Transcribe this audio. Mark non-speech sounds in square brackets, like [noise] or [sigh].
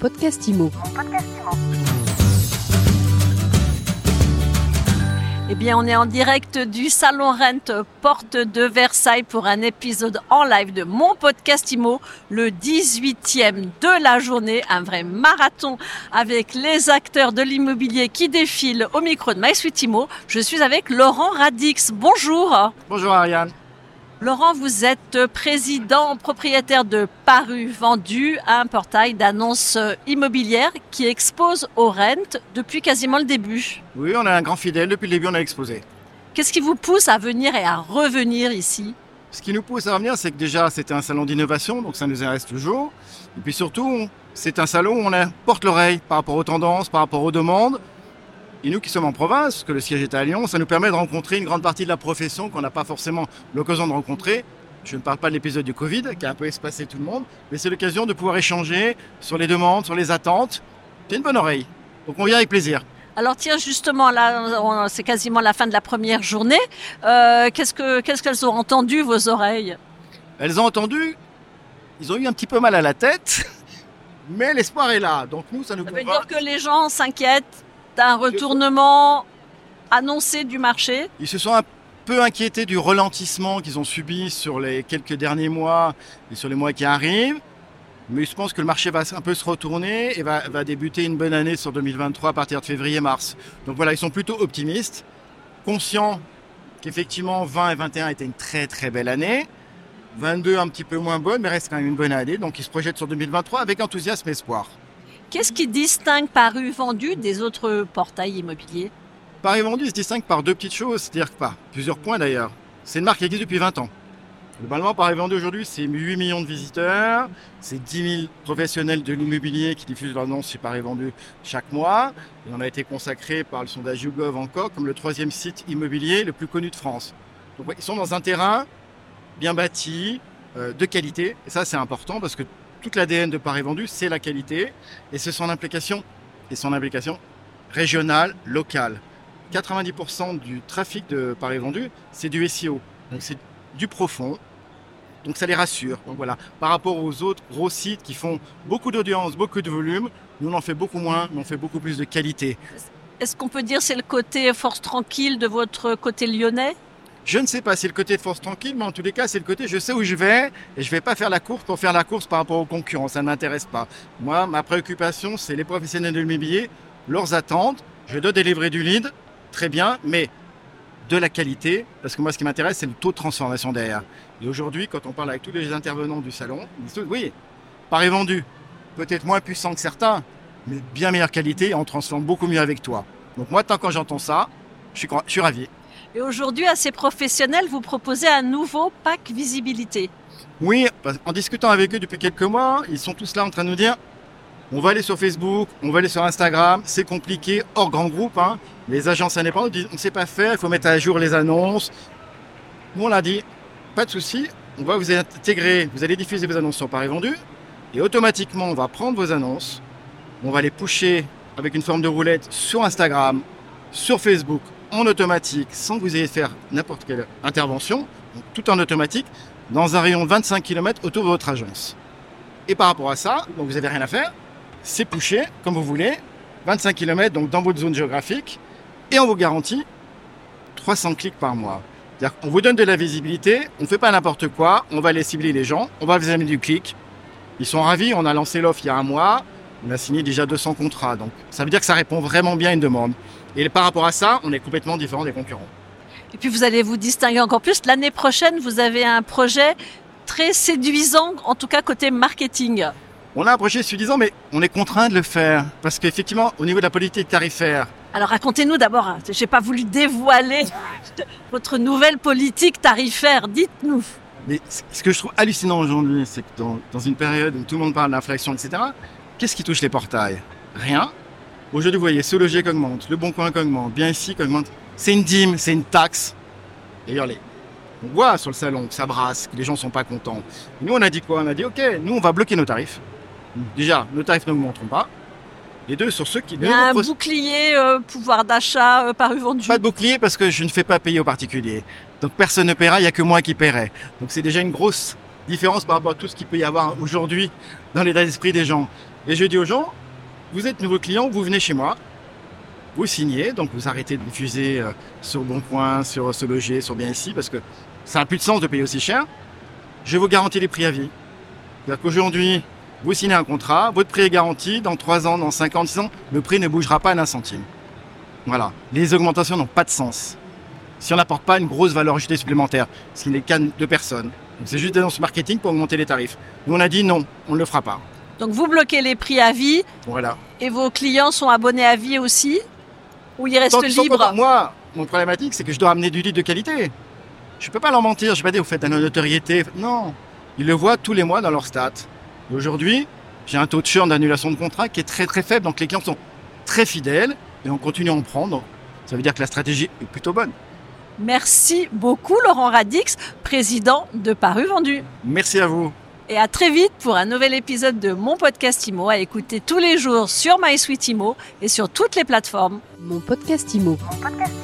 podcast IMO. Eh bien, on est en direct du Salon Rent Porte de Versailles pour un épisode en live de mon podcast IMO, le 18e de la journée, un vrai marathon avec les acteurs de l'immobilier qui défilent au micro de MySuite IMO. Je suis avec Laurent Radix. Bonjour. Bonjour Ariane. Laurent, vous êtes président propriétaire de Paru Vendu, un portail d'annonces immobilières qui expose au rent depuis quasiment le début. Oui, on est un grand fidèle. Depuis le début, on a exposé. Qu'est-ce qui vous pousse à venir et à revenir ici? Ce qui nous pousse à revenir, c'est que déjà, c'était un salon d'innovation, donc ça nous intéresse toujours. Et puis surtout, c'est un salon où on porte l'oreille par rapport aux tendances, par rapport aux demandes. Et nous qui sommes en province, que le siège est à Lyon, ça nous permet de rencontrer une grande partie de la profession qu'on n'a pas forcément l'occasion de rencontrer. Je ne parle pas de l'épisode du Covid qui a un peu espacé tout le monde, mais c'est l'occasion de pouvoir échanger sur les demandes, sur les attentes. C'est une bonne oreille. Donc on vient avec plaisir. Alors tiens, justement, là, c'est quasiment la fin de la première journée. Euh, qu'est-ce qu'elles ont entendu, vos oreilles? Elles ont entendu, ils ont eu un petit peu mal à la tête, [laughs] mais l'espoir est là. Donc nous, ça nous Ça veut dire que les gens s'inquiètent d'un retournement annoncé du marché Ils se sont un peu inquiétés du ralentissement qu'ils ont subi sur les quelques derniers mois et sur les mois qui arrivent. Mais je pense que le marché va un peu se retourner et va, va débuter une bonne année sur 2023 à partir de février-mars. Donc voilà, ils sont plutôt optimistes, conscients qu'effectivement 20 et 21 étaient une très très belle année. 22 un petit peu moins bonne, mais reste quand même une bonne année. Donc ils se projettent sur 2023 avec enthousiasme et espoir. Qu'est-ce qui distingue Paru Vendu des autres portails immobiliers Paru Vendu se distingue par deux petites choses, c'est-à-dire par plusieurs points d'ailleurs. C'est une marque qui existe depuis 20 ans. Globalement, Paris Vendu aujourd'hui, c'est 8 millions de visiteurs, c'est 10 000 professionnels de l'immobilier qui diffusent leur annonces sur Paris Vendu chaque mois. Et on a été consacré par le sondage YouGov encore comme le troisième site immobilier le plus connu de France. Ils sont dans un terrain bien bâti, euh, de qualité. Et ça, c'est important parce que toute l'ADN de Paris Vendu, c'est la qualité et c'est son implication et son implication régionale, locale. 90% du trafic de Paris Vendu, c'est du SEO. C'est du profond. Donc ça les rassure. Donc voilà, par rapport aux autres gros sites qui font beaucoup d'audience, beaucoup de volume, nous on en fait beaucoup moins, mais on fait beaucoup plus de qualité. Est-ce qu'on peut dire c'est le côté force tranquille de votre côté lyonnais? Je ne sais pas, c'est le côté de force tranquille, mais en tous les cas, c'est le côté je sais où je vais et je vais pas faire la course pour faire la course par rapport aux concurrents. Ça ne m'intéresse pas. Moi, ma préoccupation, c'est les professionnels de l'immobilier, leurs attentes. Je dois délivrer du lead, très bien, mais de la qualité, parce que moi, ce qui m'intéresse, c'est le taux de transformation derrière. Et aujourd'hui, quand on parle avec tous les intervenants du salon, ils disent oui, Paris vendu, peut-être moins puissant que certains, mais bien meilleure qualité, on transforme beaucoup mieux avec toi. Donc moi, tant que j'entends ça, je suis ravi. Et aujourd'hui, à ces professionnels, vous proposez un nouveau pack visibilité. Oui, en discutant avec eux depuis quelques mois, ils sont tous là en train de nous dire on va aller sur Facebook, on va aller sur Instagram, c'est compliqué, hors grand groupe. Hein. Les agences indépendantes disent on ne sait pas faire, il faut mettre à jour les annonces. Nous, on l'a dit pas de souci, on va vous intégrer, vous allez diffuser vos annonces sur Paris Vendu, et automatiquement, on va prendre vos annonces, on va les pusher avec une forme de roulette sur Instagram, sur Facebook, en automatique, sans que vous ayez faire n'importe quelle intervention, tout en automatique, dans un rayon de 25 km autour de votre agence. Et par rapport à ça, vous n'avez rien à faire, c'est pusher comme vous voulez, 25 km donc dans votre zone géographique, et on vous garantit 300 clics par mois. C'est-à-dire vous donne de la visibilité, on ne fait pas n'importe quoi, on va aller cibler les gens, on va vous amener du clic. Ils sont ravis, on a lancé l'offre il y a un mois, on a signé déjà 200 contrats, donc ça veut dire que ça répond vraiment bien à une demande. Et par rapport à ça, on est complètement différent des concurrents. Et puis vous allez vous distinguer encore plus. L'année prochaine, vous avez un projet très séduisant, en tout cas côté marketing. On a un projet séduisant, mais on est contraint de le faire. Parce qu'effectivement, au niveau de la politique tarifaire. Alors racontez-nous d'abord, je n'ai pas voulu dévoiler votre nouvelle politique tarifaire. Dites-nous. Mais ce que je trouve hallucinant aujourd'hui, c'est que dans, dans, une période où tout le monde parle d'inflation, etc., qu'est-ce qui touche les portails? Rien. Aujourd'hui, vous voyez, ce loger qui augmente, le bon coin qui augmente, bien ici qui augmente. C'est une dîme, c'est une taxe. D'ailleurs, les... on voit sur le salon que ça brasse, que les gens sont pas contents. nous, on a dit quoi? On a dit, OK, nous, on va bloquer nos tarifs. Déjà, nos tarifs ne montreront pas. Les deux sur ceux qui... Il y a un bouclier euh, pouvoir d'achat euh, paru vendu. Pas de bouclier parce que je ne fais pas payer aux particuliers. Donc personne ne paiera, il n'y a que moi qui paierai. Donc c'est déjà une grosse différence par rapport à tout ce qu'il peut y avoir aujourd'hui dans l'état d'esprit des gens. Et je dis aux gens, vous êtes nouveau client, vous venez chez moi, vous signez, donc vous arrêtez de diffuser euh, sur Bon Point, sur Se Loger, sur Bien Ici, parce que ça n'a plus de sens de payer aussi cher. Je vous garantis les prix à vie. C'est-à-dire qu'aujourd'hui, vous signez un contrat, votre prix est garanti, dans 3 ans, dans 5 ans, 10 ans, le prix ne bougera pas d'un centime. Voilà. Les augmentations n'ont pas de sens. Si on n'apporte pas une grosse valeur ajoutée supplémentaire, ce qui n'est le cas de personne. C'est juste des annonces marketing pour augmenter les tarifs. Nous, on a dit non, on ne le fera pas. Donc vous bloquez les prix à vie. Voilà. Et vos clients sont abonnés à vie aussi? Ou ils restent libres? Moi, mon problématique, c'est que je dois amener du lead de qualité. Je ne peux pas leur mentir. Je ne vais pas dire, vous faites de la notoriété. Non. Ils le voient tous les mois dans leur stats. Aujourd'hui, j'ai un taux de churn d'annulation de contrat qui est très très faible. Donc les clients sont très fidèles et on continue à en prendre. Ça veut dire que la stratégie est plutôt bonne. Merci beaucoup Laurent Radix, président de Paru Vendu. Merci à vous. Et à très vite pour un nouvel épisode de mon podcast IMO à écouter tous les jours sur MySuite IMO et sur toutes les plateformes. Mon podcast IMO. Mon podcast